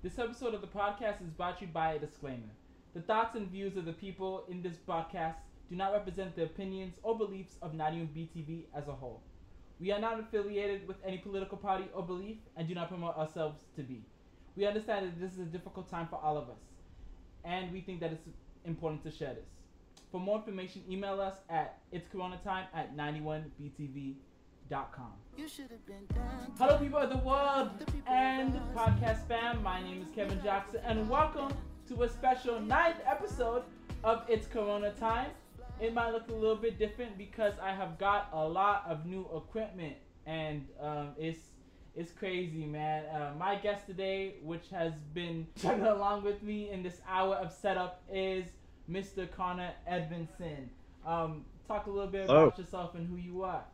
This episode of the podcast is brought to you by a disclaimer. The thoughts and views of the people in this broadcast do not represent the opinions or beliefs of 91 BTV as a whole. We are not affiliated with any political party or belief and do not promote ourselves to be. We understand that this is a difficult time for all of us, and we think that it's important to share this. For more information, email us at it's corona time at 91btv.com. You should have been down. Hello, people of the world and podcast fam. My name is Kevin Jackson, and welcome to a special ninth episode of It's Corona Time. It might look a little bit different because I have got a lot of new equipment, and um, it's it's crazy, man. Uh, my guest today, which has been chugging along with me in this hour of setup, is Mr. Connor Edmondson. Um, talk a little bit Hello. about yourself and who you are.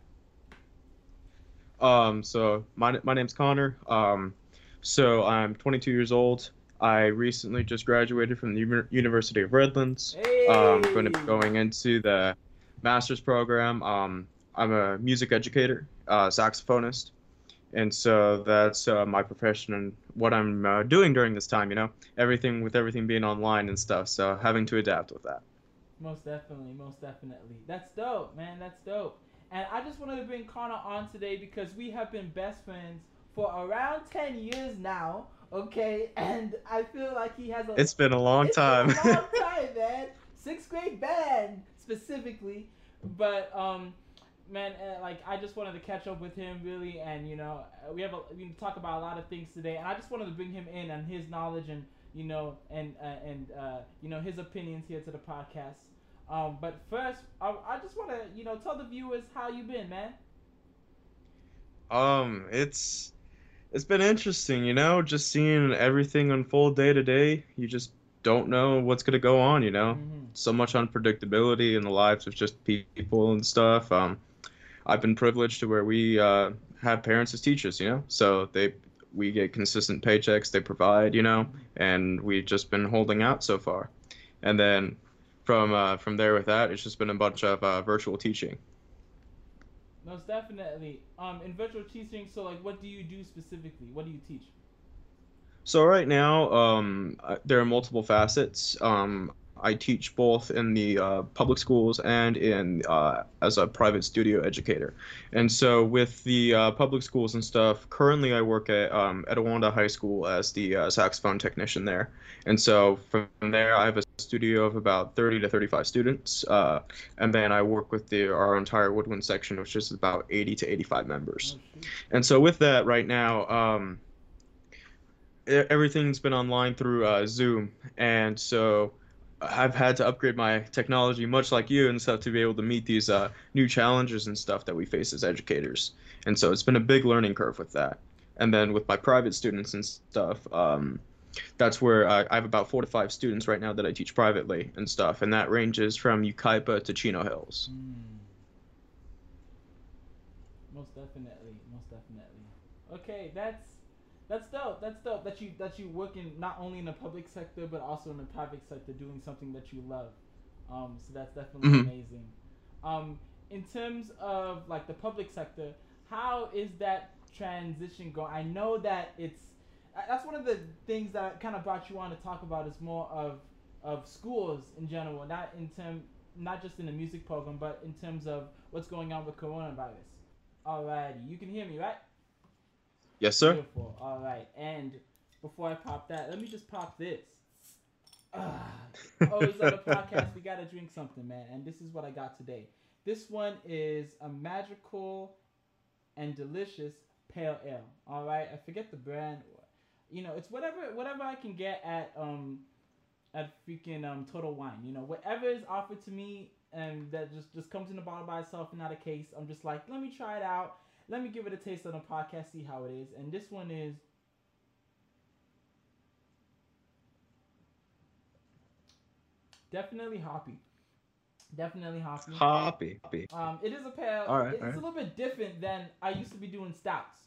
Um, so my my name's Connor. Um, so I'm 22 years old. I recently just graduated from the Uni- University of Redlands. Hey! Um, going to be going into the master's program. Um, I'm a music educator, uh, saxophonist, and so that's uh, my profession and what I'm uh, doing during this time. You know, everything with everything being online and stuff. So having to adapt with that. Most definitely, most definitely. That's dope, man. That's dope. And I just wanted to bring Connor on today because we have been best friends for around 10 years now, okay? And I feel like he has a. It's been a long It's time. been a long time, man. Sixth grade band, specifically. But, um, man, uh, like, I just wanted to catch up with him, really. And, you know, we have a, we talk about a lot of things today. And I just wanted to bring him in and his knowledge and, you know, and, uh, and uh, you know, his opinions here to the podcast. Um, but first, I, I just want to, you know, tell the viewers how you been, man. Um, it's it's been interesting, you know, just seeing everything unfold day to day. You just don't know what's gonna go on, you know. Mhm. So much unpredictability in the lives of just people and stuff. Um, I've been privileged to where we uh, have parents as teachers, you know, so they we get consistent paychecks they provide, you know, and we've just been holding out so far. And then from uh, from there with that, it's just been a bunch of uh, virtual teaching. Most definitely. Um, in virtual teaching, so like, what do you do specifically? What do you teach? So right now, um, there are multiple facets. Um, I teach both in the uh, public schools and in uh, as a private studio educator. And so with the uh, public schools and stuff, currently I work at um, Etiwanda High School as the uh, saxophone technician there. And so from there, I have a studio of about 30 to 35 students. Uh, and then I work with the our entire woodwind section, which is about 80 to 85 members. And so with that right now, um, everything's been online through uh, Zoom, and so I've had to upgrade my technology, much like you and stuff, to be able to meet these uh, new challenges and stuff that we face as educators. And so it's been a big learning curve with that. And then with my private students and stuff, um, that's where I, I have about four to five students right now that I teach privately and stuff, and that ranges from Yucaipa to Chino Hills. Mm. Most definitely, most definitely. Okay, that's that's dope. That's dope that you that you work in not only in the public sector but also in the private sector, doing something that you love. Um, so that's definitely Mhm. amazing. Um, in terms of like the public sector, how is that transition going? I know that it's uh, that's one of the things that kind of brought you on to talk about is more of of schools in general, not in term not just in the music program, but in terms of what's going on with coronavirus. Alrighty, you can hear me, right? Yes, sir. Beautiful. All right. And before I pop that, let me just pop this. Ah, always on the podcast, we gotta drink something, man. And this is what I got today. This one is a magical and delicious pale ale. All right. I forget the brand. You know, it's whatever whatever I can get at um at freaking um Total Wine. You know, whatever is offered to me and that just just comes in a bottle by itself and not a case. I'm just like, let me try it out let me give it a taste on the podcast, see how it is. And this one is definitely hoppy. Definitely hoppy. Hoppy. Um, it is a pale. All right, it's all right. a little bit different than I used to be doing stouts.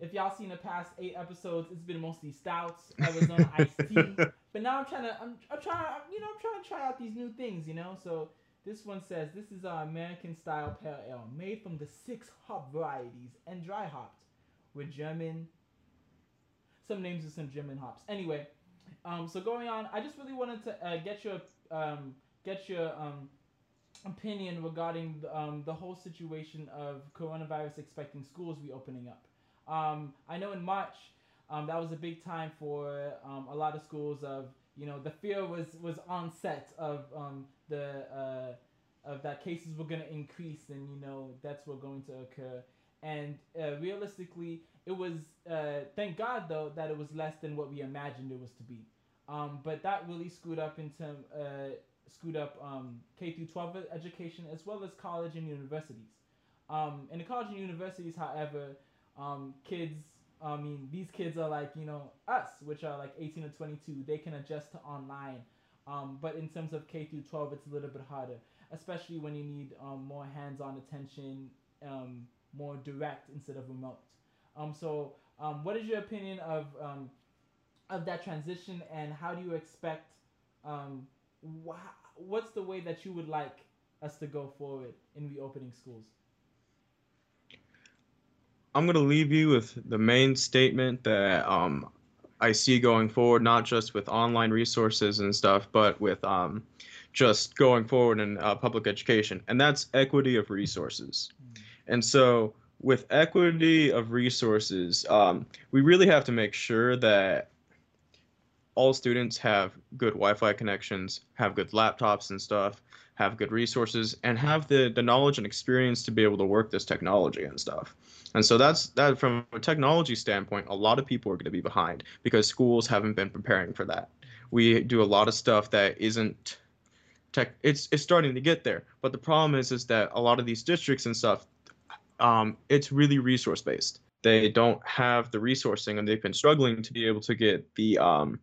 If y'all seen the past eight episodes, it's been mostly stouts, Arizona iced tea. But now I'm trying to, I'm, I'm trying, you know, I'm trying to try out these new things, you know. So this one says this is our American style pale ale made from the six hop varieties and dry hopped with German some names of some German hops. Anyway, um, so going on, I just really wanted to uh, get your um, get your um, opinion regarding the, um, the whole situation of coronavirus expecting schools reopening up. Um, I know in March um, that was a big time for um, a lot of schools. Of you know the fear was was on set of um, the uh, of that cases were going to increase and you know that's what going to occur. And uh, realistically, it was uh, thank God though that it was less than what we imagined it was to be. Um, but that really screwed up into uh, screwed up um, K through 12 education as well as college and universities. Um, in the college and universities, however, um, kids, I mean, these kids are like, you know, us, which are like 18 or 22, they can adjust to online. Um, but in terms of K through 12, it's a little bit harder, especially when you need um, more hands on attention, um, more direct instead of remote. Um, so, um, what is your opinion of, um, of that transition and how do you expect wh- what's the way that you would like us to go forward in reopening schools? I'm gonna leave you with the main statement that um, I see going forward, not just with online resources and stuff, but with um, just going forward in uh, public education, and that's equity of resources. Mm. And so, with equity of resources, um, we really have to make sure that all students have good Wi-Fi connections, have good laptops and stuff, have good resources, and have the the knowledge and experience to be able to work this technology and stuff. And so that's that from a technology standpoint, a lot of people are going to be behind because schools haven't been preparing for that. We do a lot of stuff that isn't tech. It's it's starting to get there, but the problem is is that a lot of these districts and stuff, um, it's really resource based. They don't have the resourcing, and they've been struggling to be able to get the um,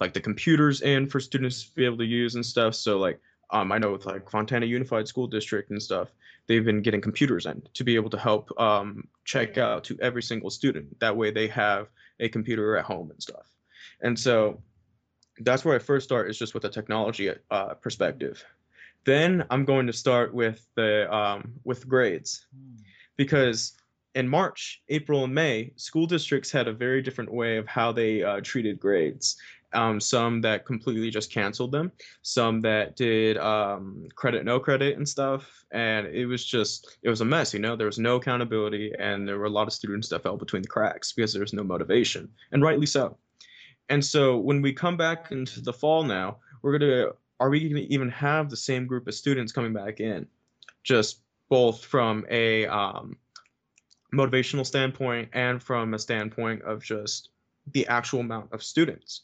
like the computers in for students to be able to use and stuff. So like um, I know with like Fontana Unified School District and stuff, they've been getting computers in to be able to help um, check out to every single student. That way they have a computer at home and stuff. And so that's where I first start is just with a technology uh, perspective. Then I'm going to start with the um, with grades because in March, April, and May, school districts had a very different way of how they uh, treated grades um, some that completely just canceled them, some that did um, credit no credit and stuff, and it was just it was a mess. You know, there was no accountability, and there were a lot of students that fell between the cracks because there was no motivation, and rightly so. And so when we come back into the fall now, we're gonna are we gonna even have the same group of students coming back in, just both from a um, motivational standpoint and from a standpoint of just the actual amount of students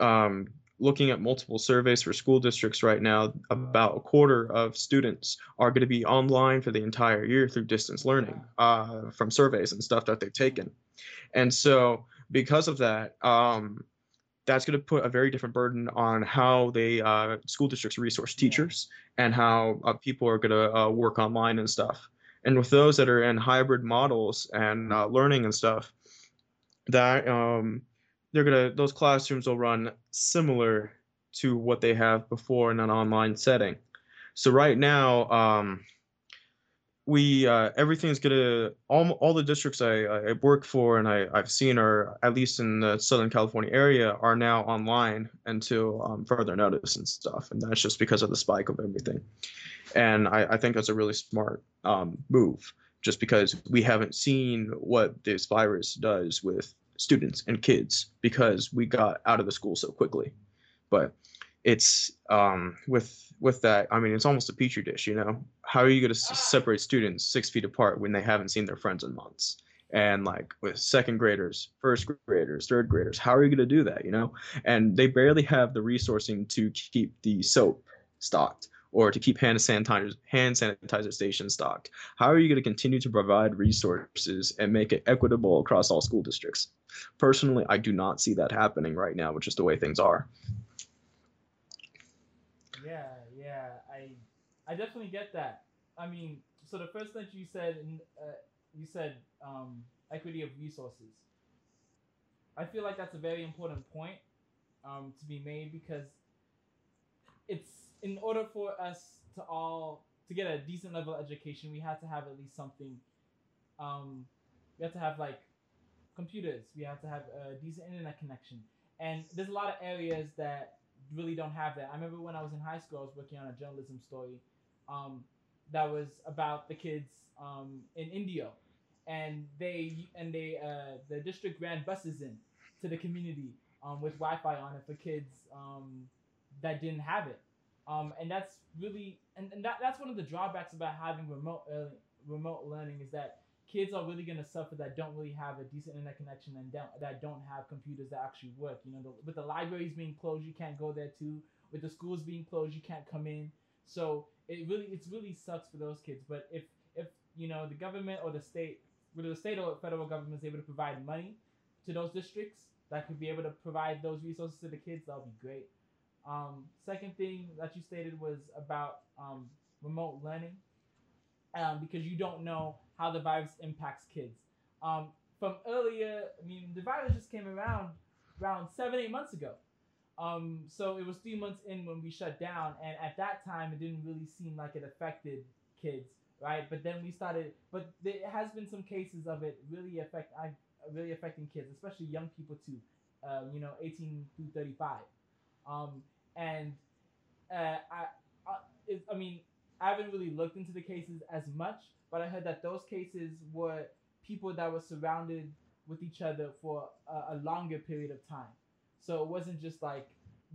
um, looking at multiple surveys for school districts right now, about a quarter of students are going to be online for the entire year through distance learning uh, from surveys and stuff that they've taken. And so, because of that, um, that's going to put a very different burden on how they uh, school districts resource teachers and how uh, people are going to uh, work online and stuff. And with those that are in hybrid models and uh, learning and stuff, that um, they're gonna those classrooms will run similar to what they have before in an online setting. So right now, um, we uh, everything's gonna all, all the districts I, I work for and I, I've seen are at least in the Southern California area are now online until um, further notice and stuff, and that's just because of the spike of everything. And I, I think that's a really smart um, move, just because we haven't seen what this virus does with students and kids because we got out of the school so quickly. But it's um, with with that. I mean, it's almost a petri dish. You know, how are you going to separate students six feet apart when they haven't seen their friends in months? And like with second graders, first graders, third graders, how are you going to do that? You know, and they barely have the resourcing to keep the soap stocked or to keep hand sanitizer hand sanitizer stations stocked? How are you going to continue to provide resources and make it equitable across all school districts? Personally, I do not see that happening right now, which is the way things are. Yeah, yeah, I I definitely get that. I mean, so the first thing you said, uh, you said um, equity of resources. I feel like that's a very important point um, to be made because it's in order for us to all to get a decent level of education, we had to have at least something. Um, we had to have like computers. We have to have a decent internet connection. And there's a lot of areas that really don't have that. I remember when I was in high school, I was working on a journalism story um, that was about the kids um, in India, and they and they uh, the district ran buses in to the community um, with Wi-Fi on it for kids um, that didn't have it. Um, and that's really and, and that, that's one of the drawbacks about having remote uh, remote learning is that kids are really going to suffer that don't really have a decent internet connection and don't, that don't have computers that actually work. You know, the, with the libraries being closed, you can't go there too. With the schools being closed, you can't come in. So it really it's really sucks for those kids. But if if you know the government or the state, whether the state or federal government is able to provide money to those districts that could be able to provide those resources to the kids, that would be great. Um, second thing that you stated was about um, remote learning, um, because you don't know how the virus impacts kids. Um, from earlier, I mean, the virus just came around around seven, eight months ago. Um, so it was three months in when we shut down, and at that time, it didn't really seem like it affected kids, right? But then we started, but there has been some cases of it really affect, I really affecting kids, especially young people too. Um, you know, 18 through 35. Um, and uh, I, I, I mean, I haven't really looked into the cases as much, but I heard that those cases were people that were surrounded with each other for a, a longer period of time. So it wasn't just like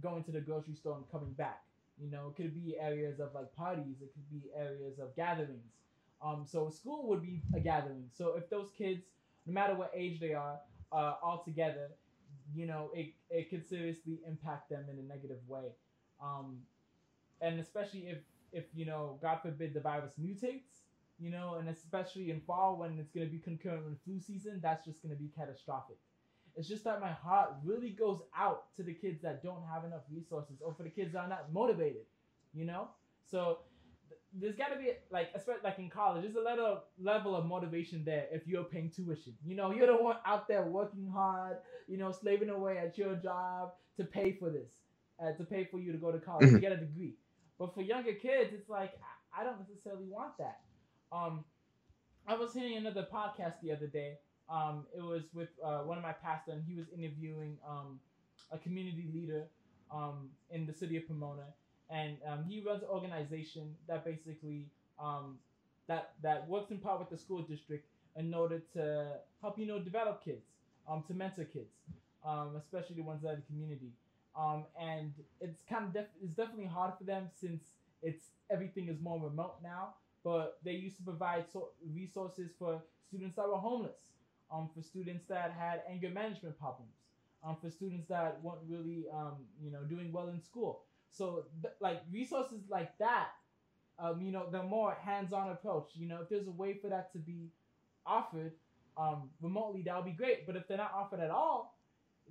going to the grocery store and coming back. You know, it could be areas of like parties, it could be areas of gatherings. Um, so school would be a gathering. So if those kids, no matter what age they are, uh, all together, you know, it, it could seriously impact them in a negative way. Um, and especially if, if, you know, God forbid the virus mutates, you know, and especially in fall when it's going to be concurrent with flu season, that's just going to be catastrophic. It's just that my heart really goes out to the kids that don't have enough resources or for the kids that are not motivated, you know? So there's got to be, like, especially like in college, there's a little level of motivation there if you're paying tuition. You know, you're the one out there working hard, you know, slaving away at your job to pay for this, uh, to pay for you to go to college, to get a degree. But for younger kids, it's like, I, I don't necessarily want that. Um, I was hearing another podcast the other day. Um, it was with uh, one of my pastors, and he was interviewing um, a community leader um, in the city of Pomona, and um, he runs an organization that basically um, that that works in part with the school district in order to help you know develop kids, um, to mentor kids, um, especially the ones that are in the community. Um, and it's kind of def- it's definitely hard for them since it's everything is more remote now but they used to provide so resources for students that were homeless, um, for students that had anger management problems, um, for students that weren't really, um, you know, doing well in school. So, th- like resources like that, um, you know, the more hands-on approach. You know, if there's a way for that to be offered um, remotely, that would be great. But if they're not offered at all,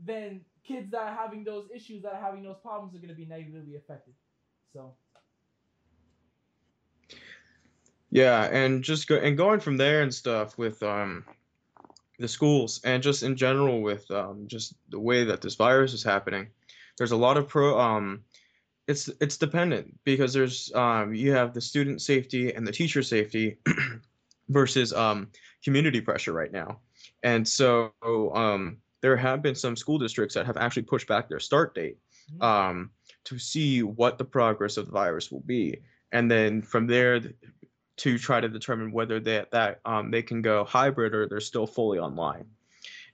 then kids that are having those issues, that are having those problems, are going to be negatively affected. So. Yeah, and just go and going from there and stuff with um the schools and just in general with um just the way that this virus is happening. There's a lot of pro um it's it's dependent because there's um you have the student safety and the teacher safety versus um community pressure right now. And so um there have been some school districts that have actually pushed back their start date Mhm. um to see what the progress of the virus will be. And then from there to try to determine whether that that um, they can go hybrid or they're still fully online.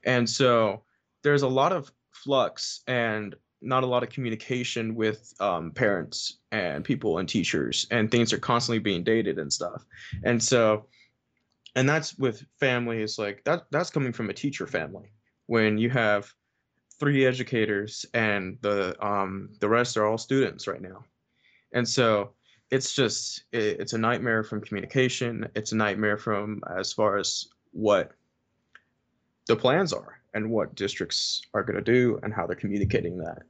And so there's a lot of flux and not a lot of communication with um, parents and people and teachers, and things are constantly being dated and stuff. And so, and that's with families like that. That's coming from a teacher family when you have three educators and the um, the rest are all students right now. And so it's just it, it's a nightmare from communication it's a nightmare from as far as what the plans are and what districts are going to do and how they're communicating that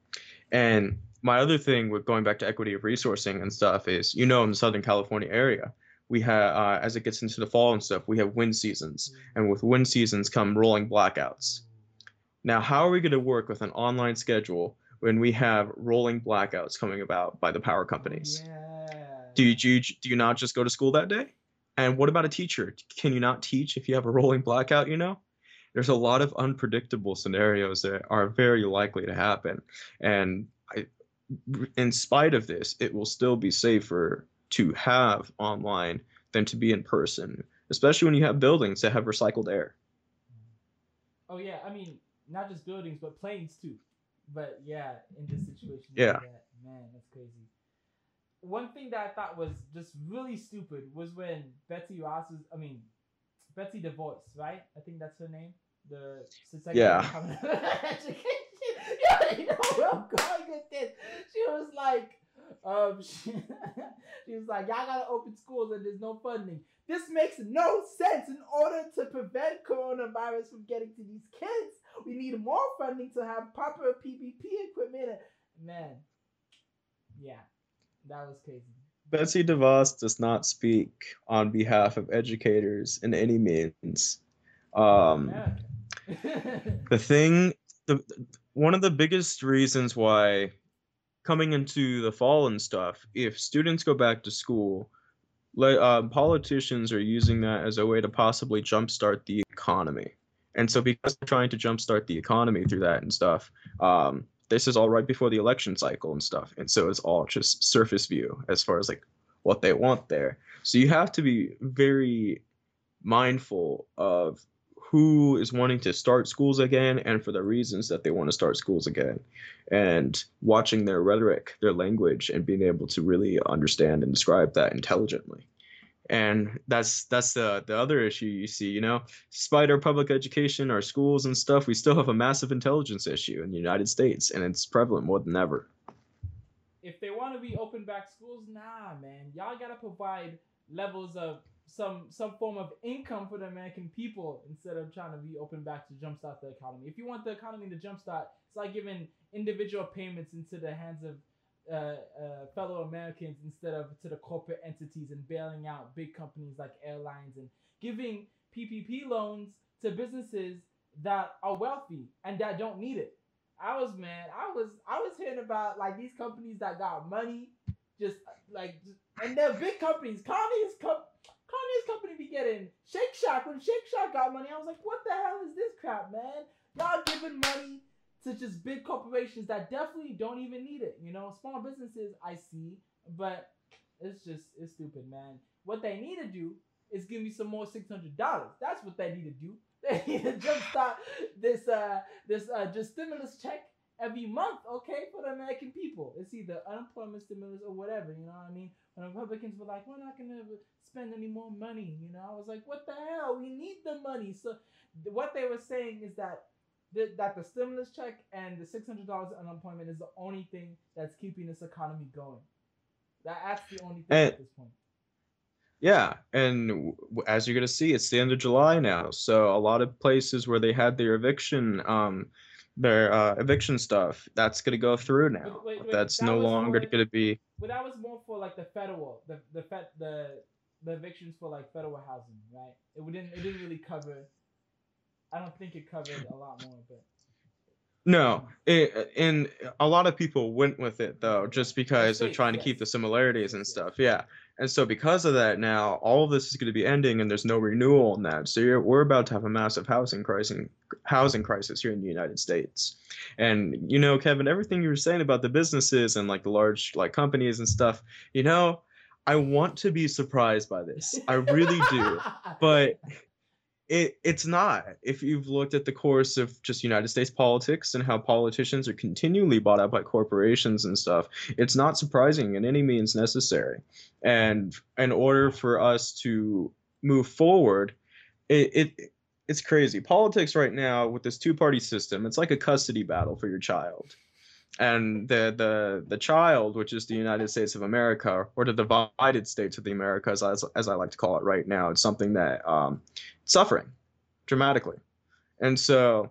and my other thing with going back to equity of resourcing and stuff is you know in the southern california area we have uh, as it gets into the fall and stuff we have wind seasons and with wind seasons come rolling blackouts now how are we going to work with an online schedule when we have rolling blackouts coming about by the power companies Yeah. do you, do you do you not just go to school that day? And what about a teacher? Can you not teach if you have a rolling blackout? You know, there's a lot of unpredictable scenarios that are very likely to happen. And I, in spite of this, it will still be safer to have online than to be in person, especially when you have buildings that have recycled air. Oh yeah, I mean not just buildings but planes too. But yeah, in this situation, yeah, that, man, that's crazy. One thing that I thought was just really stupid was when Betsy Ross was, I mean, Betsy DeVos, right? I think that's her name. The yeah. yeah, you know where I'm going with this. She was like, um, she, she was like, y'all gotta open schools and there's no funding. This makes no sense. In order to prevent coronavirus from getting to these kids, we need more funding to have proper PPP equipment. Man, yeah, that was crazy. Betsy DeVos does not speak on behalf of educators in any means. Um, the thing, the one of the biggest reasons why coming into the fall and stuff, if students go back to school, uh, politicians are using that as a way to possibly jumpstart the economy. And so, because they're trying to jumpstart the economy through that and stuff, um, this is all right before the election cycle and stuff. And so, it's all just surface view as far as like what they want there. So, you have to be very mindful of who is wanting to start schools again and for the reasons that they want to start schools again. And watching their rhetoric their language and being able to really understand and describe that intelligently. And that's that's the the other issue you see you know despite our public education our schools and stuff we still have a massive intelligence issue in the united states and it's prevalent more than ever. If they want to be open back schools nah man. Y'all gotta provide levels of some some form of income for the American people instead of trying to be open back to jumpstart the economy. If you want the economy to jumpstart, it's like giving individual payments into the hands of uh, uh, fellow Americans instead of to the corporate entities and bailing out big companies like airlines and giving PPP loans to businesses that are wealthy and that don't need it. I was man, I was I was hearing about like these companies that got money, just like, just, and they're big companies. Kanye's com- Kanye's company be getting Shake Shack. When Shake Shack got money, I was like, what the hell is this crap, man? Y'all giving money to just big corporations that definitely don't even need it. You know, small businesses I see, but it's just it's stupid, man. What they need to do is give me some more six hundred dollars. That's what they need to do. They need to jumpstart this uh this uh just stimulus check every month, okay, for the American people. It's either unemployment stimulus or whatever, you know what I mean? When Republicans were like, we're not gonna spend any more money. You know, I was like, what the hell? We need the money. So what they were saying is that the, that the stimulus check and the six hundred dollars unemployment is the only thing that's keeping this economy going. That, that's the only thing and, at this point. Yeah, and as you're gonna see, it's the end of July now, so a lot of places where they had their eviction, um, their uh, eviction stuff, that's gonna go through now. Wait, wait, that's that no longer more, gonna be. Well, that was more for like the federal, the the fed, the the evictions for like federal housing, right? It didn't it didn't really cover. I don't think it covered a lot more, but. No, it, and a lot of people went with it though, just because they're trying to keep the similarities and stuff. Yeah, and so because of that, now all of this is going to be ending, and there's no renewal on that. So we're about to have a massive housing crisis, housing crisis here in the United States. And you know, Kevin, everything you were saying about the businesses and like the large like companies and stuff, you know, I want to be surprised by this. I really do. but it it's not. If you've looked at the course of just United States politics and how politicians are continually bought out by corporations and stuff, it's not surprising in any means necessary. And in order for us to move forward, it, it it's crazy. Politics right now with this two-party system, it's like a custody battle for your child and the the the child, which is the United States of America, or the divided states of the Americas, as as I like to call it right now, it's something that um, suffering dramatically, and so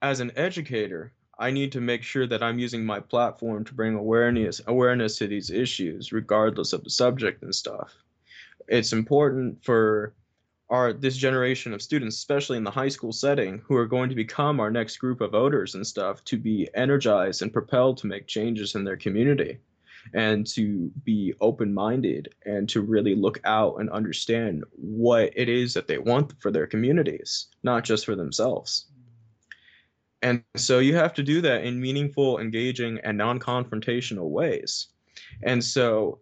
as an educator, I need to make sure that I'm using my platform to bring awareness awareness to these issues, regardless of the subject and stuff. It's important for are this generation of students, especially in the high school setting, who are going to become our next group of voters and stuff, to be energized and propelled to make changes in their community. and to be open minded and to really look out and understand what it is that they want for their communities, not just for themselves. And so you have to do that in meaningful, engaging, and non confrontational ways. And so,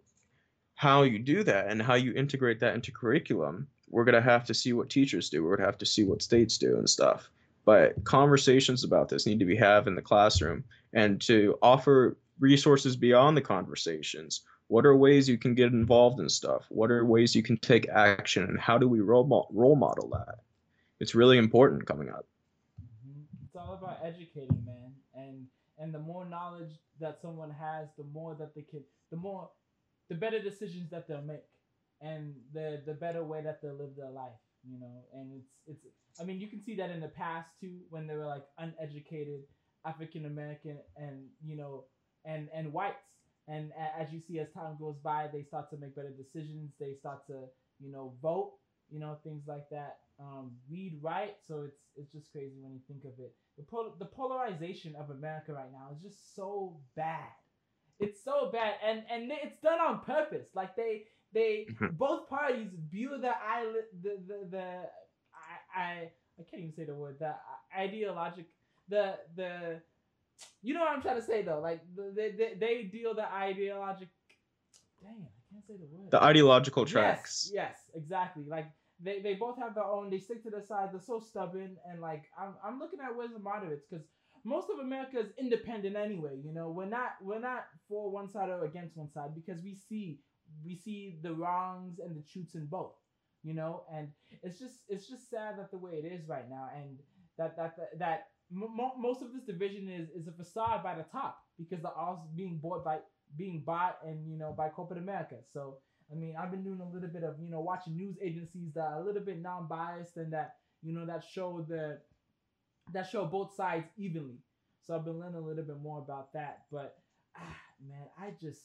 how you do that and how you integrate that into curriculum, we're going to have to see what teachers do. We're going to have to see what states do and stuff. But conversations about this need to be had in the classroom and to offer resources beyond the conversations. What are ways you can get involved in stuff? What are ways you can take action? And how do we role, role model that? It's really important coming up mm-hmm. it's all about educating, man. And and the more knowledge that someone has, the more that they can, the more, the better decisions that they'll make, and the the better way that they'll live their life. You know, and it's it's. I mean, you can see that in the past too, when they were like uneducated African American and you know, and and whites. And as you see, as time goes by, they start to make better decisions. They start to, you know, vote. You know, things like that um, read right. So it's it's just crazy when you think of it. The pol- the polarization of America right now is just so bad. It's so bad, and and it's done on purpose. Like they they mm-hmm. both parties view the the the, the I, I I can't even say the word the ideologic the the you know what I'm trying to say though. Like they they, they deal the ideologic. Dang, I can't say the word. The ideological tracks. Yes, yes, exactly. Like they, they both have their own. They stick to their side. They're so stubborn, and like I'm, I'm looking at where's the moderates because most of America is independent anyway. You know, we're not we're not for one side or against one side because we see we see the wrongs and the truths in both. You know, and it's just it's just sad that the way it is right now, and that that that, that m- most of this division is is a facade by the top because they're all being bought by being bought and you know by corporate America. So I mean, I've been doing a little bit of, you know, watching news agencies that are a little bit non-biased and that, you know, that show the that show both sides evenly. So I've been learning a little bit more about that. But ah, man, I just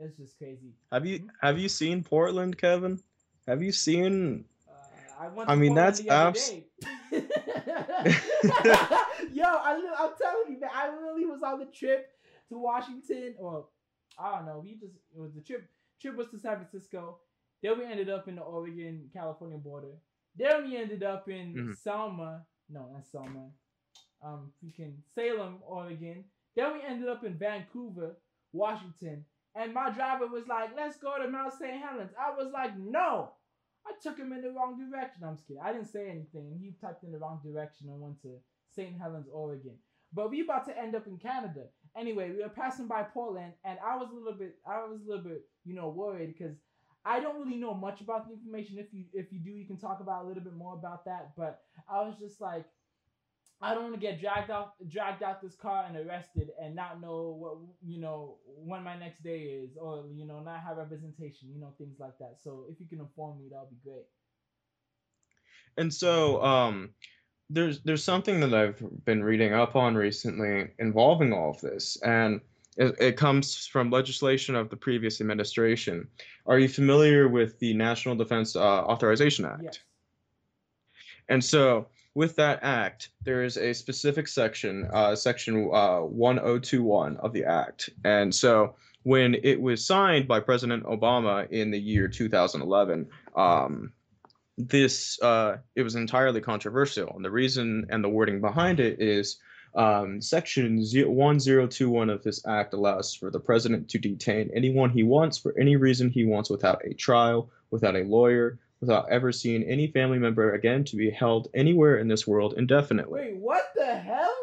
it's just crazy. Have you hmm? have you seen Portland, Kevin? Have you seen? Uh, I, I mean, that's abs- Yo, I, I'm telling you, man, I literally was on the trip to Washington, or I don't know, we just it was the trip trip was to San Francisco. Then we ended up in the Oregon California border. Then we ended up in mm-hmm. Selma. No, not Selma. Um, freaking Salem, Oregon. Then we ended up in Vancouver, Washington. And my driver was like, let's go to Mount St. Helens. I was like, no. I took him in the wrong direction. I'm just kidding. I didn't say anything. He typed in the wrong direction and went to St. Helens, Oregon. But we about to end up in Canada. Anyway, we were passing by Portland, and I was a little bit, I was a little bit, you know, worried because I don't really know much about the information. If you if you do, you can talk about a little bit more about that. But I was just like, I don't want to get dragged out dragged out this car and arrested and not know what you know when my next day is, or you know not have representation, you know things like that. So if you can inform me, that would be great. And so, um, there's there's something that I've been reading up on recently involving all of this, and it, it, comes from legislation of the previous administration. Are you familiar with the National Defense uh, Authorization Act? Yes. And so, with that act, there is a specific section, uh, section uh, 1021 of the act, and so when it was signed by President Obama in the year 2011. Um, this uh, it was entirely controversial, and the reason and the wording behind it is um, Section 1021 of this act allows for the president to detain anyone he wants for any reason he wants without a trial, without a lawyer, without ever seeing any family member again to be held anywhere in this world indefinitely. Wait, what the hell?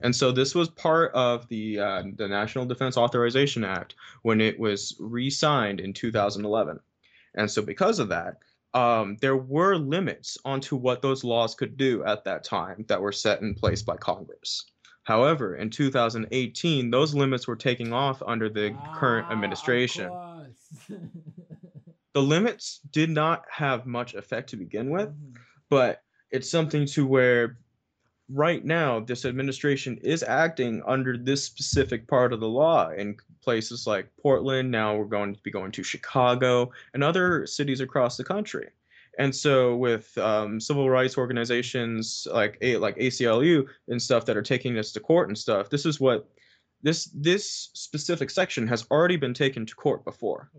And so this was part of the uh, the National Defense Authorization Act when it was re-signed in 2011. And so because of that, um, there were limits onto what those laws could do at that time that were set in place by Congress. However, in 2018, those limits were taking off under the ah, current administration. the limits did not have much effect to begin with, mm-hmm. but it's something to where right now this administration is acting under this specific part of the law in places like Portland. Now we're going to be going to Chicago and other cities across the country. And so, with um, civil rights organizations like a, like ACLU and stuff that are taking us to court and stuff, this is what this this specific section has already been taken to court before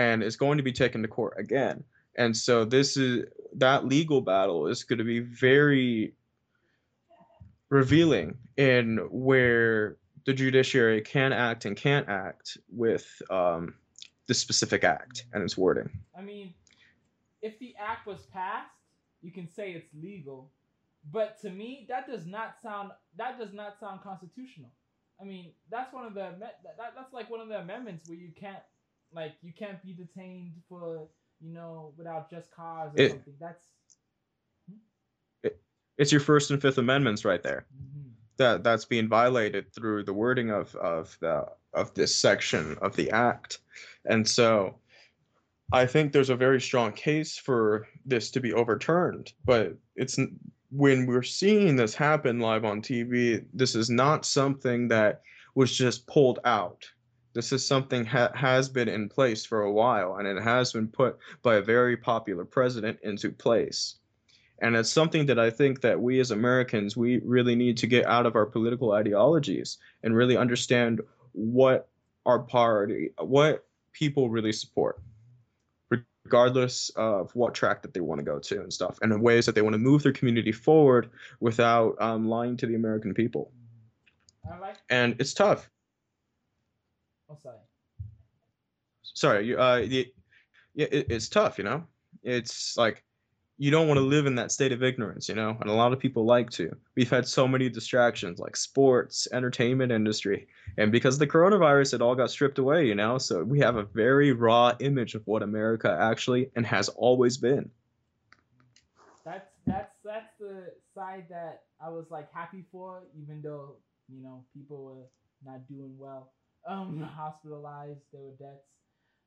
and is going to be taken to court again and so this is that legal battle is going to be very revealing in where the judiciary can act and can't act with um, the specific act and its wording. I mean, if the act was passed, you can say it's legal, but to me, that does not sound that does not sound constitutional. I mean, that's one of the that, that's like one of the amendments where you can't like you can't be detained for you know without just cause or it, something. That's hmm? it, it's your First and Fifth Amendments right there. Mm-hmm. That that's being violated through the wording of of the of this section of the act, and so I think there's a very strong case for this to be overturned. But it's when we're seeing this happen live on TV, this is not something that was just pulled out. This is something ha- has been in place for a while, and it has been put by a very popular president into place. And it's something that I think that we as Americans we really need to get out of our political ideologies and really understand what our party, what people really support regardless of what track that they want to go to and stuff, and in ways that they want to move their community forward without um, lying to the American people. Like- and it's tough. Oh, sorry. Sorry, you, uh, yeah, it, it's tough, you know. It's like you don't want to live in that state of ignorance, you know, and a lot of people like to. We've had so many distractions like sports, entertainment industry, and because of the coronavirus, it all got stripped away, you know. So we have a very raw image of what America actually and has always been. That's that's that's the side that I was like happy for, even though you know people were not doing well, um, hospitalized, there were deaths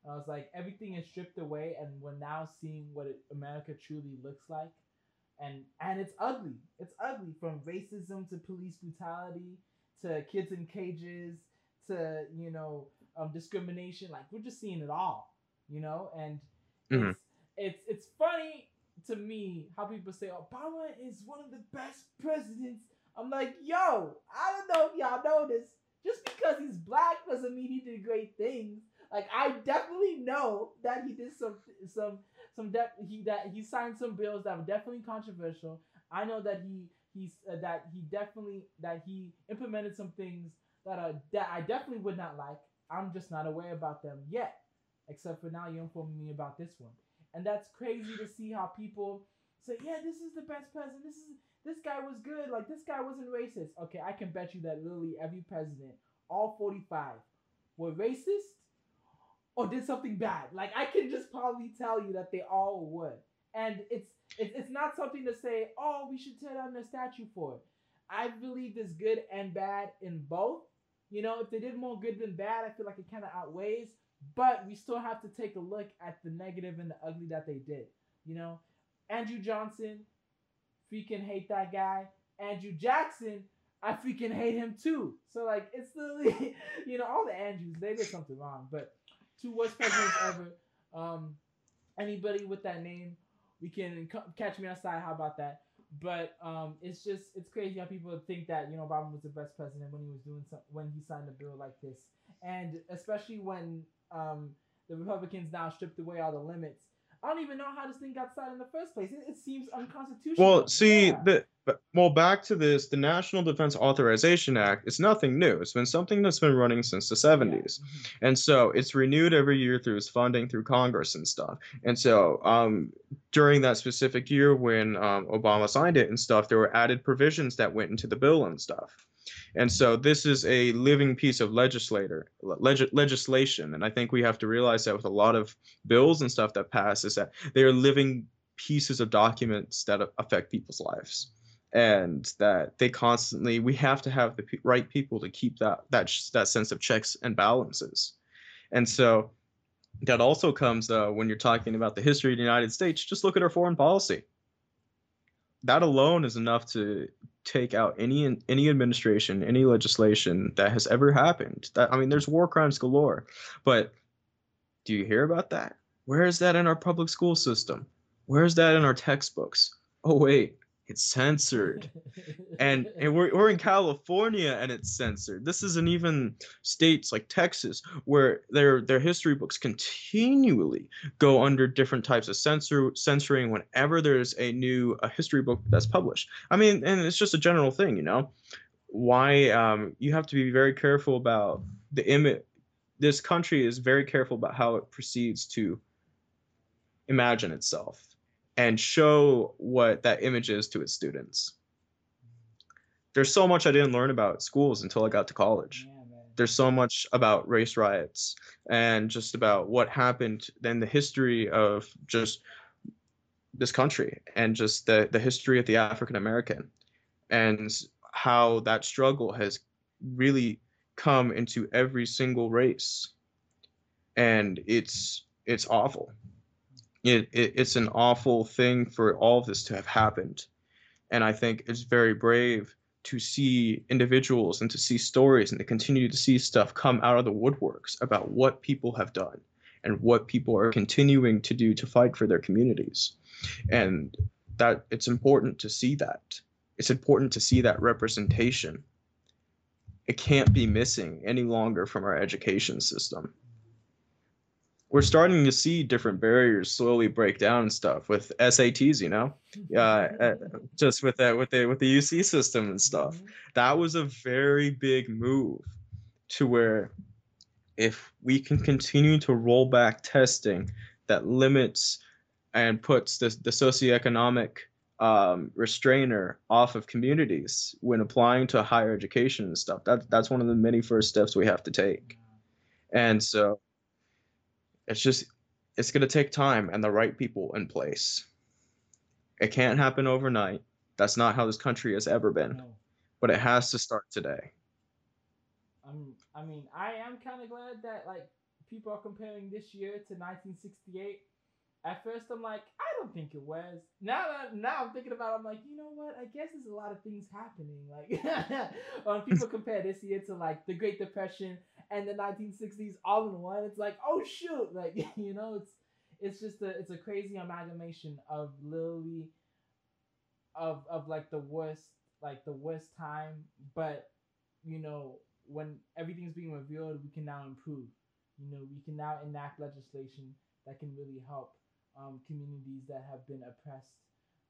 I was like, everything is stripped away, and we're now seeing what it, America truly looks like, and and it's ugly. It's ugly from racism to police brutality to kids in cages to you know um, discrimination. Like we're just seeing it all, you know, and mm-hmm. it's it's it's funny to me how people say Obama is one of the best presidents. I'm like, yo, I don't know if y'all know this. Just because he's black doesn't mean he did great things. Like I definitely know that he did some some some de- he that he signed some bills that were definitely controversial. I know that he he's uh, that he definitely that he implemented some things that are that I definitely would not like. I'm just not aware about them yet, except for now you're informing me about this one, and that's crazy to see how people say, yeah, this is the best president. This is this guy was good. Like this guy wasn't racist. Okay, I can bet you that literally every president, all 45, were racist or did something bad. Like I can just probably tell you that they all would. And it's it's, it's not something to say, oh, we should tear down the statue for it. I believe there's good and bad in both. You know, if they did more good than bad, I feel like it kind of outweighs. But we still have to take a look at the negative and the ugly that they did. You know, Andrew Johnson, freaking hate that guy. Andrew Jackson, I freaking hate him too. So like, it's literally, you know, all the Andrews, they did something wrong. But two worst presidents ever. Um, anybody with that name, we can catch me outside. How about that? But um, it's just it's crazy how people think that you know Obama was the best president when he was doing some, when he signed a bill like this, and especially when um, the Republicans now stripped away all the limits I don't even know how this thing got signed in the first place. It, it seems unconstitutional. Well, see, yeah. the well, back to this, the National Defense Authorization Act is nothing new. It's been something that's been running since the 70s. Yeah. And so it's renewed every year through its funding through Congress and stuff. And so um, during that specific year when um, Obama signed it and stuff, there were added provisions that went into the bill and stuff. And so this is a living piece of legislator leg- legislation, and I think we have to realize that with a lot of bills and stuff that pass is that they are living pieces of documents that affect people's lives, and that they constantly we have to have the right people to keep that that that sense of checks and balances, and so that also comes when you're talking about the history of the United States. Just look at our foreign policy that alone is enough to take out any any administration, any legislation that has ever happened. That I mean, there's war crimes galore, but do you hear about that? Where is that in our public school system? Where is that in our textbooks? Oh wait, it's censored. And and we're, we're in california and it's censored. This isn't even states like texas where their their history books continually go under different types of censor censoring whenever there's a new a history book that's published. I mean and it's just a general thing you know? Why um, you have to be very careful about the image this country is very careful about how it proceeds to imagine itself and show what that image is to its students. There's so much I didn't learn about schools until I got to college. Yeah, There's so much about race riots and just about what happened then the history of just this country and just the, the history of the African American and how that struggle has really come into every single race. And it's it's awful it, it, it's an awful thing for all of this to have happened. And i think it's very brave to see individuals and to see stories and to continue to see stuff come out of the woodworks about what people have done and what people are continuing to do to fight for their communities. And that it's important to see that. It's important to see that representation. It can't be missing any longer from our education system we're starting to see different barriers slowly break down and stuff with SATs, you know, uh, uh, just with that with the with the UC system and stuff. Mm-hmm. That was a very big move to where if we can continue to roll back testing that limits and puts the, the socioeconomic um, restrainer off of communities when applying to higher education and stuff. That that's one of the many first steps we have to take. And so it's just it's going to take time and the right people in place. It can't happen overnight. That's not how this country has ever been. No. But it has to start today. Um, I mean, I am kind of glad that like people are comparing this year to 1968 at first I'm like, I don't think it was. Now that now I'm thinking about it, I'm like, you know what? I guess there's a lot of things happening. Like when people compare this year to like the Great Depression and the 1960s all in one, it's like, oh shoot, like you know, it's it's just a it's a crazy amalgamation of literally of of like the worst like the worst time, but you know when everything's being revealed, we can now improve. You know, we can now enact legislation that can really help um, communities that have been oppressed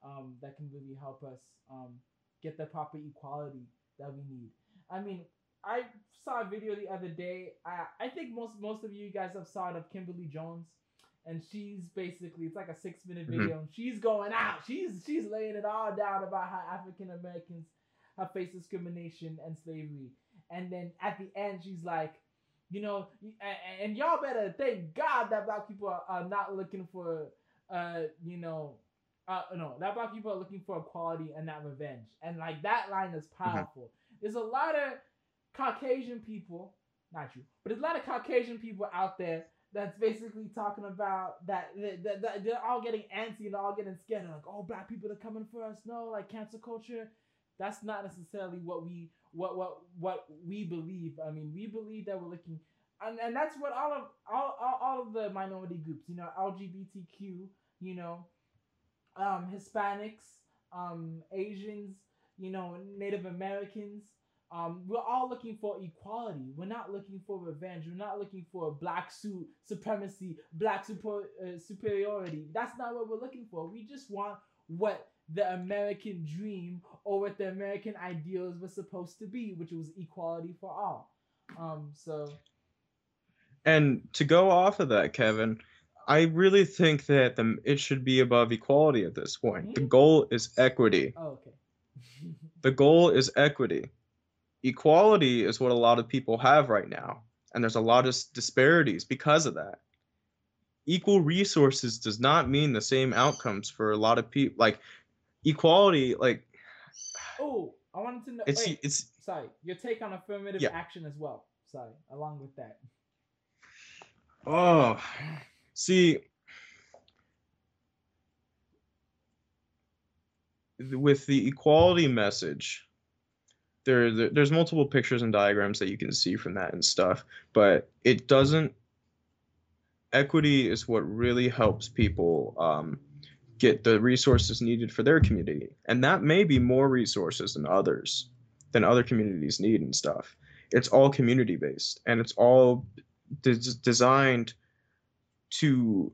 um, that can really help us um, get the proper equality that we need. I mean, I saw a video the other day. I, I think most most of you guys have saw it of Kimberly Jones, and she's basically it's like a six minute mm-hmm. video, and she's going out. She's she's laying it all down about how African Americans have faced discrimination and slavery, and then at the end she's like, you know, and, y'all better thank God that black people are, are not looking for, uh, you know, uh, no, that black people are looking for equality and not revenge. And like that line is mm-hmm. powerful. Mm-hmm. There's a lot of Caucasian people, not you, but there's a lot of Caucasian people out there that's basically talking about that, that, that, that they're all getting antsy and all getting scared. They're like, oh, black people are coming for us. No, like cancel culture. That's not necessarily what we what what what we believe. I mean, we believe that we're looking, and, and that's what all of all, all, all of the minority groups, you know, LGBTQ, you know, um, Hispanics, um, Asians, you know, Native Americans. Um, we're all looking for equality. We're not looking for revenge. We're not looking for black suit supremacy, black super, uh, superiority. That's not what we're looking for. We just want what the American dream or what the American ideals were supposed to be, which was equality for all. Um, so. And to go off of that, Kevin, I really think that the it should be above equality at this point. Mm-hmm. The goal is equity. Oh, okay. the goal is equity. Equality is what a lot of people have right now, and there's a lot of disparities because of that. Equal resources does not mean the same outcomes for a lot of people. Like equality, like. Oh, I wanted to know. It's wait, it's sorry. Your take on affirmative yeah. action as well. Sorry, along with that. Oh, see. With the equality message, there, there there's multiple pictures and diagrams that you can see from that and stuff, but it doesn't. Equity is what really helps people um, get the resources needed for their community. And that may be more resources than others, than other communities need and stuff. It's all community based and it's all des- designed to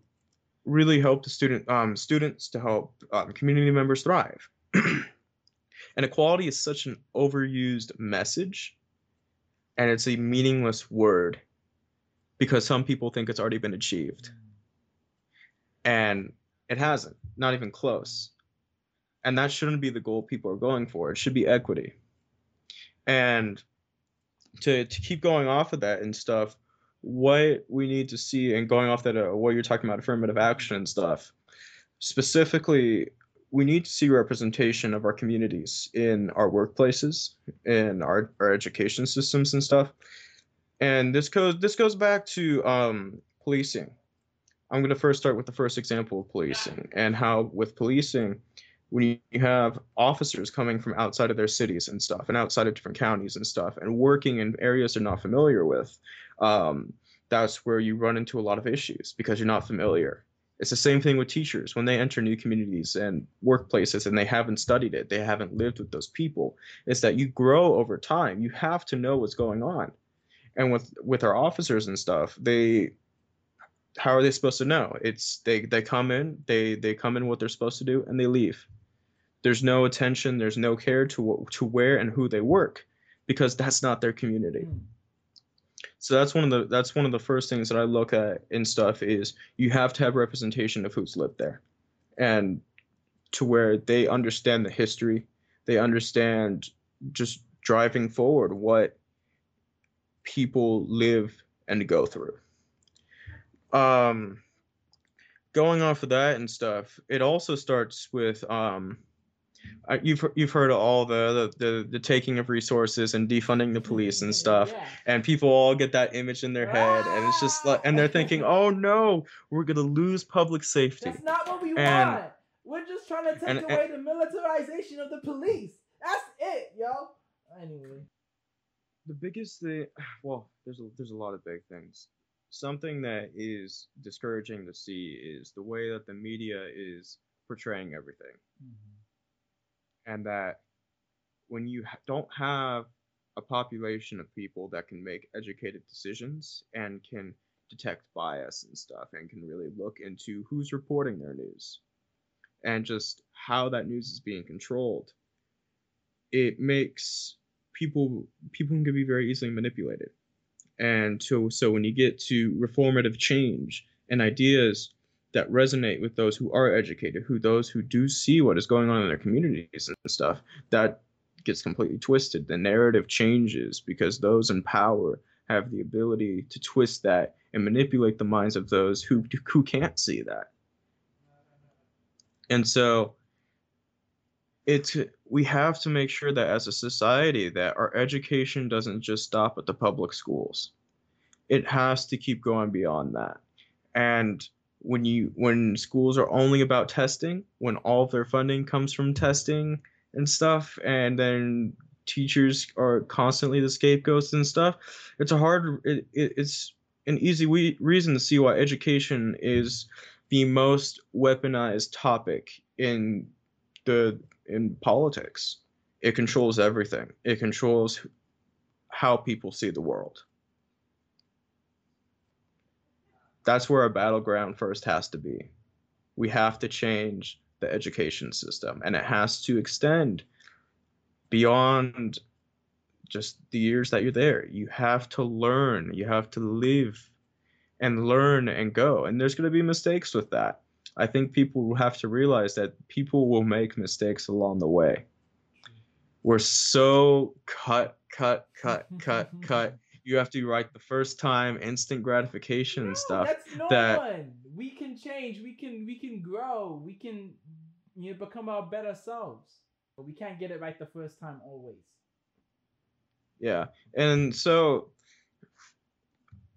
really help the student um, students to help um, community members thrive. and equality is such an overused message and it's a meaningless word because some people think it's already been achieved. And it hasn't not even close. And that shouldn't be the goal people are going for. It should be equity. And to, to keep going off of that and stuff what we need to see and going off that uh, what you're talking about affirmative action and stuff specifically we need to see representation of our communities in our workplaces in our, our education systems and stuff and this goes this goes back to um, policing. I'm going to first start with the first example of policing and how with policing when you have officers coming from outside of their cities and stuff and outside of different counties and stuff and working in areas they're not familiar with um, that's where you run into a lot of issues because you're not familiar. It's the same thing with teachers. When they enter new communities and workplaces and they haven't studied it they haven't lived with those people it's that you grow over time. You have to know what's going on and with with our officers and stuff they how are they supposed to know? It's they they come in they they come in what they're supposed to do and they leave. There's no attention there's no care to to where and who they work because that's not their community. Hmm. so that's one of the that's one of the first things that i look at in stuff is you have to have representation of who's lived there. And to where they understand the history they understand just driving forward what people live and go through um going off of that and stuff it also starts with um you've you've heard of all the, the the the taking of resources and defunding the police and stuff Yeah. and people all get that image in their head and it's just like and they're thinking oh no we're gonna lose public safety That's not what we And- want. We're just trying to take and- away the militarization of the police. That's it, yo. Anyway. The biggest thing well there's a there's a lot of big things. Something that is discouraging to see is the way that the media is portraying everything. Mm-hmm. And that when you ha- don't have a population of people that can make educated decisions and can detect bias and stuff and can really look into who's reporting their news and just how that news is being controlled it makes people people can be very easily manipulated and so so when you get to reformative change and ideas that resonate with those who are educated, who those who do see what is going on in their communities and stuff, that gets completely twisted. The narrative changes because those in power have the ability to twist that and manipulate the minds of those who who can't see that. And so it's we have to make sure that as a society that our education doesn't just stop at the public schools. It has to keep going beyond that. And when you when schools are only about testing, when all of their funding comes from testing and stuff, and then teachers are constantly the scapegoats and stuff, it's a hard it, it, it's an easy we, reason to see why education is the most weaponized topic in the in politics. It controls everything. It controls how people see the world. That's where our battleground first has to be. We have to change the education system, and it has to extend beyond just the years that you're there. You have to learn, you have to live and learn and go. And there's going to be mistakes with that. I think people will have to realize that people will make mistakes along the way. We're so cut, cut, cut, cut, cut. You have to be right the first time, instant gratification and No, stuff. That's no that- one. We can change. We can we can grow. We can you know, become our better selves. But we can't get it right the first time always. Yeah. And so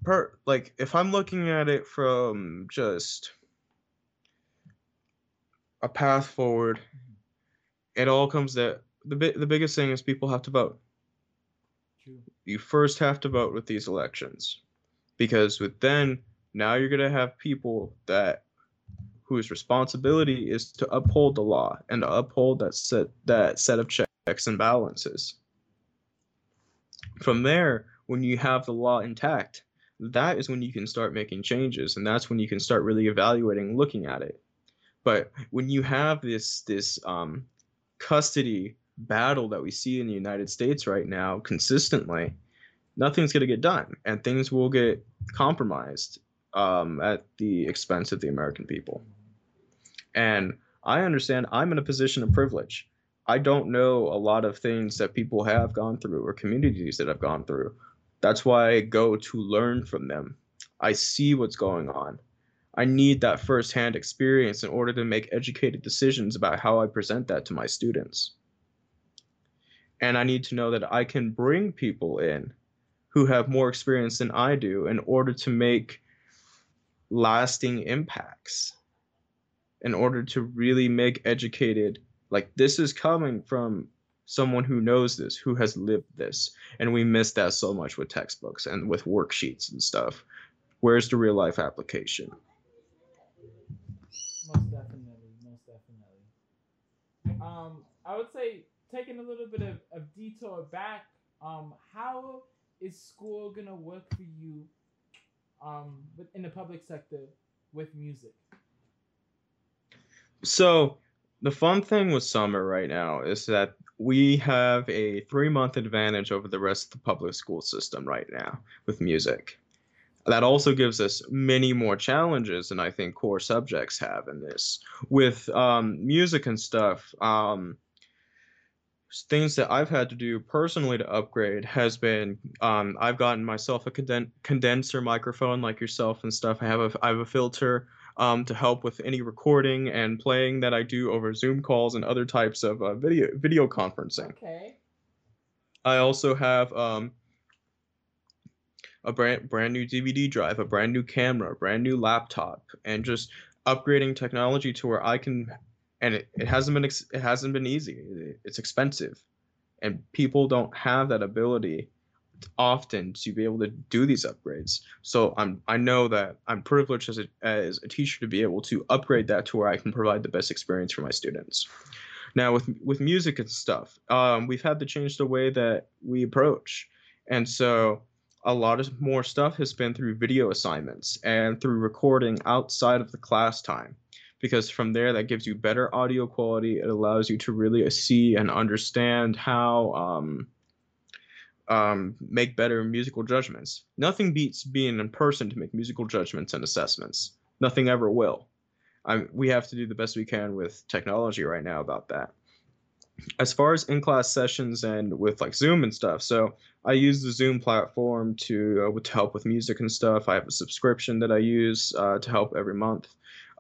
per like if I'm looking at it from just a path forward, it all comes that the bi- the biggest thing is people have to vote. True. You first have to vote with these elections. Because with then now you're going to have people that whose responsibility is to uphold the law and to uphold that set that set of checks and balances. From there, when you have the law intact, that is when you can start making changes and that's when you can start really evaluating looking at it but when you have this this um, custody battle that we see in the united states right now consistently nothing's going to get done and things will get compromised um, at the expense of the american people and i understand i'm in a position of privilege i don't know a lot of things that people have gone through or communities that have gone through that's why I go to learn from them. I see what's going on. I need that firsthand experience in order to make educated decisions about how I present that to my students. And I need to know that I can bring people in who have more experience than I do in order to make lasting impacts, in order to really make educated, like, this is coming from someone who knows this, who has lived this. And we miss that so much with textbooks and with worksheets and stuff. Where's the real life application? Most definitely, most definitely. Um, I would say taking a little bit of, of detour back, um, how is school gonna work for you um in the public sector with music? So the fun thing with summer right now is that we have a three month advantage over the rest of the public school system right now with music. That also gives us many more challenges than I think core subjects have in this. With um, music and stuff, um, things that I've had to do personally to upgrade has been um, I've gotten myself a conden- condenser microphone like yourself and stuff. I have a I have a filter um, to help with any recording and playing that I do over Zoom calls and other types of uh, video video conferencing. Okay. I also have um, a brand brand new DVD drive, a brand new camera, a brand new laptop, and just upgrading technology to where I can. And it, it hasn't been it hasn't been easy. It's expensive, and people don't have that ability often to be able to do these upgrades. So I'm I know that I'm privileged as a as a teacher to be able to upgrade that to where I can provide the best experience for my students. Now with with music and stuff, um, we've had to change the way that we approach, and so a lot of more stuff has been through video assignments and through recording outside of the class time because from there that gives you better audio quality it allows you to really see and understand how um, um, make better musical judgments. Nothing beats being in person to make musical judgments and assessments. Nothing ever will. I, we have to do the best we can with technology right now about that. As far as in-class sessions and with like Zoom and stuff, so I use the Zoom platform to uh, to help with music and stuff. I have a subscription that I use uh, to help every month.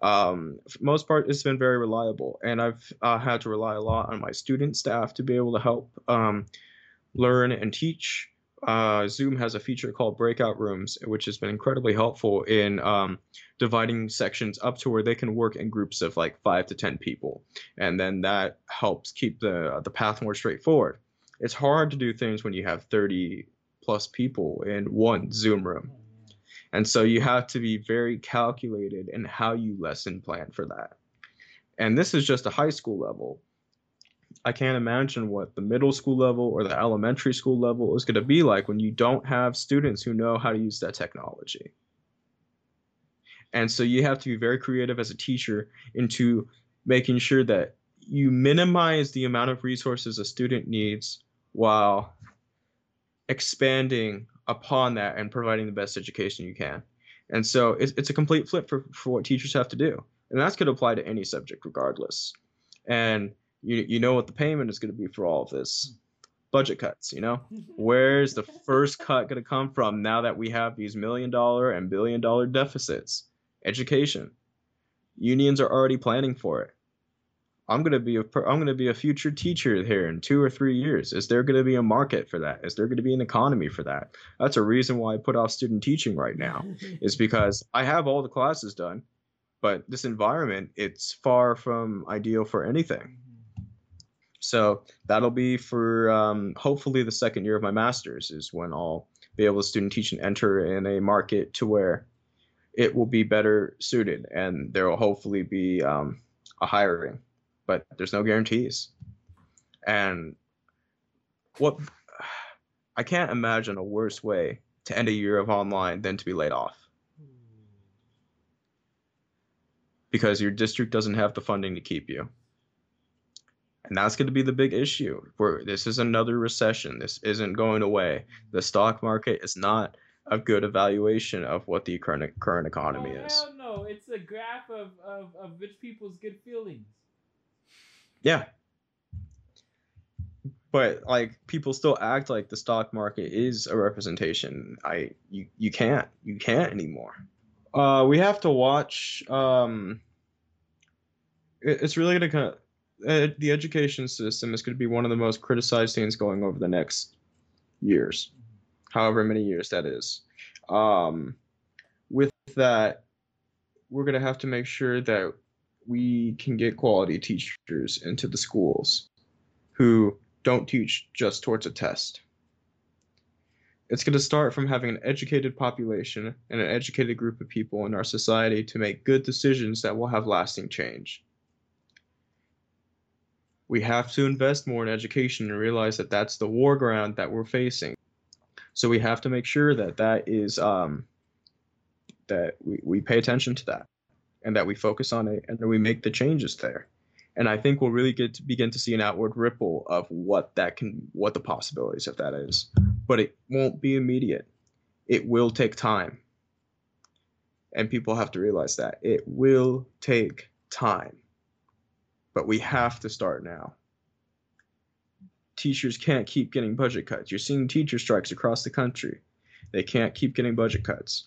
Um, most part, it's been very reliable, and I've uh, had to rely a lot on my student staff to be able to help. Um, learn and teach. Uh, Zoom has a feature called breakout rooms, which has been incredibly helpful in um, dividing sections up to where they can work in groups of like five to ten people, and then that helps keep the the path more straightforward. It's hard to do things when you have 30 plus people in one Zoom room, and so you have to be very calculated in how you lesson plan for that. And this is just a high school level I can't imagine what the middle school level or the elementary school level is going to be like when you don't have students who know how to use that technology. And so you have to be very creative as a teacher into making sure that you minimize the amount of resources a student needs while expanding upon that and providing the best education you can. And so it's, it's a complete flip for, for what teachers have to do. And that's going to apply to any subject regardless. And you you know what the payment is going to be for all of this budget cuts you know where's the first cut going to come from now that we have these million dollar and billion dollar deficits education unions are already planning for it i'm going to be a i'm to be a future teacher here in 2 or 3 years. Is there going to be a market for that? Is there going to be an economy for that? That's a reason why i put off student teaching right now is because i have all the classes done but this environment it's far from ideal for anything. So that'll be for um, hopefully the second year of my master's is when I'll be able to student teach and enter in a market to where it will be better suited and there will hopefully be um, a hiring but there's no guarantees. And what i can't imagine a worse way to end a year of online than to be laid off. Because your district doesn't have the funding to keep you. And that's going to be the big issue. Where this is another recession. This isn't going away. The stock market is not a good evaluation of what the current current economy oh, is. Hell no, it's a graph of, of, of rich people's good feelings. Yeah. But like people still act like the stock market is a representation. I you you can't you can't anymore. Uh, we have to watch. Um, it, it's really gonna kind of the education system is going to be one of the most criticized things going over the next years however many years that is. Um, with that, we're going to have to make sure that we can get quality teachers into the schools who don't teach just towards a test. It's going to start from having an educated population and an educated group of people in our society to make good decisions that will have lasting change. We have to invest more in education and realize that that's the war ground that we're facing. So we have to make sure that that is um, that we, we pay attention to that and that we focus on it and that we make the changes there. And I think we'll really get to begin to see an outward ripple of what that can, what the possibilities of that is. But it won't be immediate. It will take time. And people have to realize that it will take time. But we have to start now teachers can't keep getting budget cuts. You're seeing teacher strikes across the country. They can't keep getting budget cuts.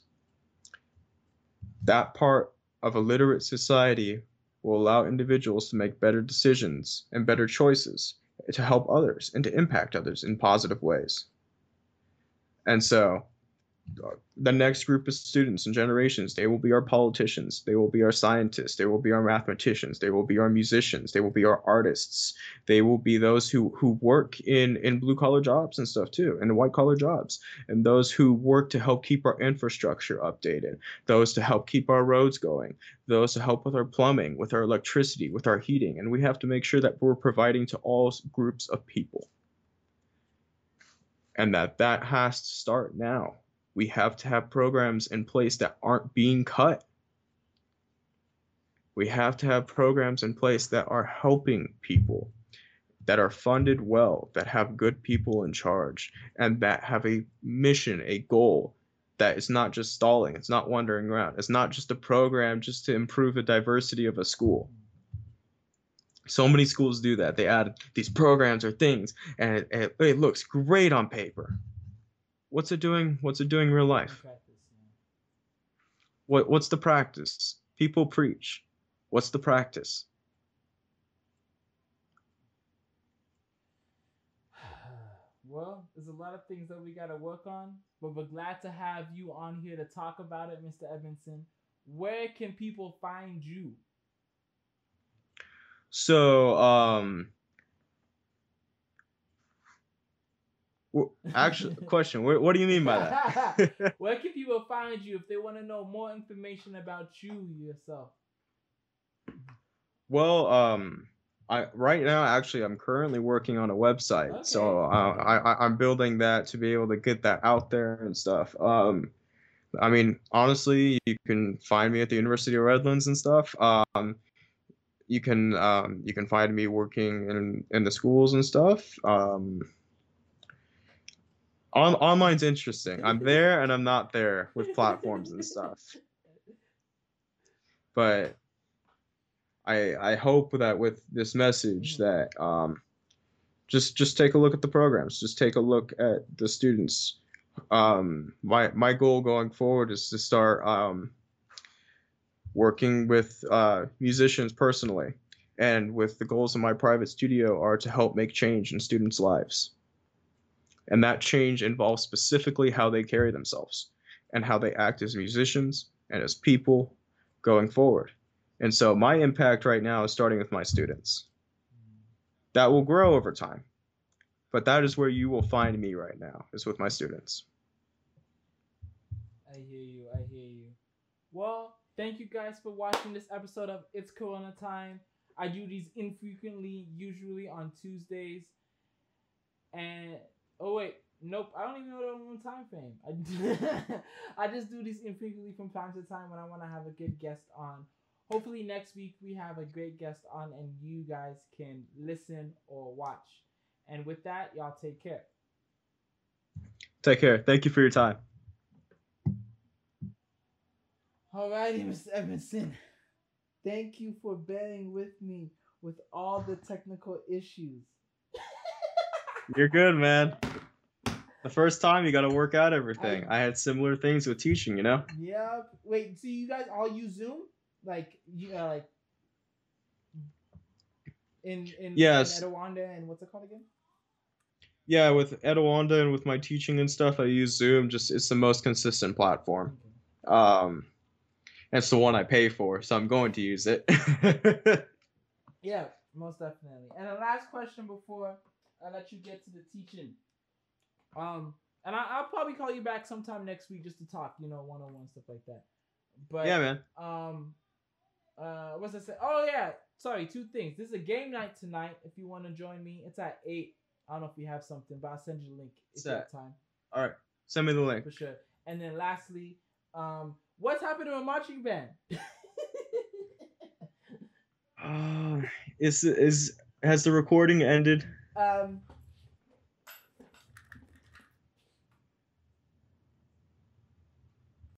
That part of a literate society will allow individuals to make better decisions and better choices to help others and to impact others in positive ways. And so the next group of students and generations they will be our politicians they will be our scientists they will be our mathematicians they will be our musicians they will be our artists they will be those who who work in in blue collar jobs and stuff too and white collar jobs and those who work to help keep our infrastructure updated those to help keep our roads going those to help with our plumbing with our electricity with our heating and we have to make sure that we're providing to all groups of people. And that that has to start now we have to have programs in place that aren't being cut. We have to have programs in place that are helping people, that are funded well, that have good people in charge, and that have a mission, a goal that is not just stalling, it's not wandering around, it's not just a program just to improve the diversity of a school. So many schools do that. They add these programs or things, and it, it, looks great on paper what's it doing? What's it doing in real life? What what's the practice? People preach. What's the practice? Well, there's a lot of things that we got to work on, but we're glad to have you on here to talk about it, Mr. Evanson. Where can people find you? So, um, Actually, question: what, what do you mean by that? Where can people find you if they want to know more information about you yourself? Well, um, I right now actually I'm currently working on a website, okay. so uh, I I'm building that to be able to get that out there and stuff. Um, I mean, honestly, you can find me at the University of Redlands and stuff. Um, you can um, you can find me working in in the schools and stuff. Um, on, online's interesting. I'm there and I'm not there with platforms and stuff. But I I hope that with this message mm-hmm. that um, just just take a look at the programs. Just take a look at the students. Um, my my goal going forward is to start um, working with uh, musicians personally, and with the goals of my private studio are to help make change in students' lives. And that change involves specifically how they carry themselves and how they act as musicians and as people going forward. And so my impact right now is starting with my students. That will grow over time. But that is where you will find me right now, is with my students. I hear you. I hear you. Well, thank you guys for watching this episode of It's Corona Time. I do these infrequently, usually on Tuesdays. And oh wait, nope, I don't even know what the one time frame. I, I just do these infrequently from time to time when I want to have a good guest on. Hopefully next week we have a great guest on and you guys can listen or watch. And with that, y'all take care. Take care. Thank you for your time. Alrighty, Mr. Evanson. Thank you for bearing with me with all the technical issues. You're good, man. The first time you got to work out everything. I, I, had similar things with teaching, you know. Yeah. Wait, so you guys all use Zoom? Like you know, like in in yes. in Etiwanda and what's it called again? Yeah, with Etiwanda and with my teaching and stuff, I use Zoom. Just it's the most consistent platform. Okay. Um, it's the one I pay for, so I'm going to use it. yeah, most definitely. And the last question before I let you get to the teaching. Um, and I, will probably call you back sometime next week just to talk, you know, one on one stuff like that. But yeah, man. Um, uh, what's I say? Oh yeah, sorry. Two things. This is a game night tonight. If you want to join me, it's at eight. I don't know if we have something, but I'll send you the link. It's that time. All right, send me the link for sure. And then lastly, um, what's happened to a marching band? uh, is is has the recording ended? Um,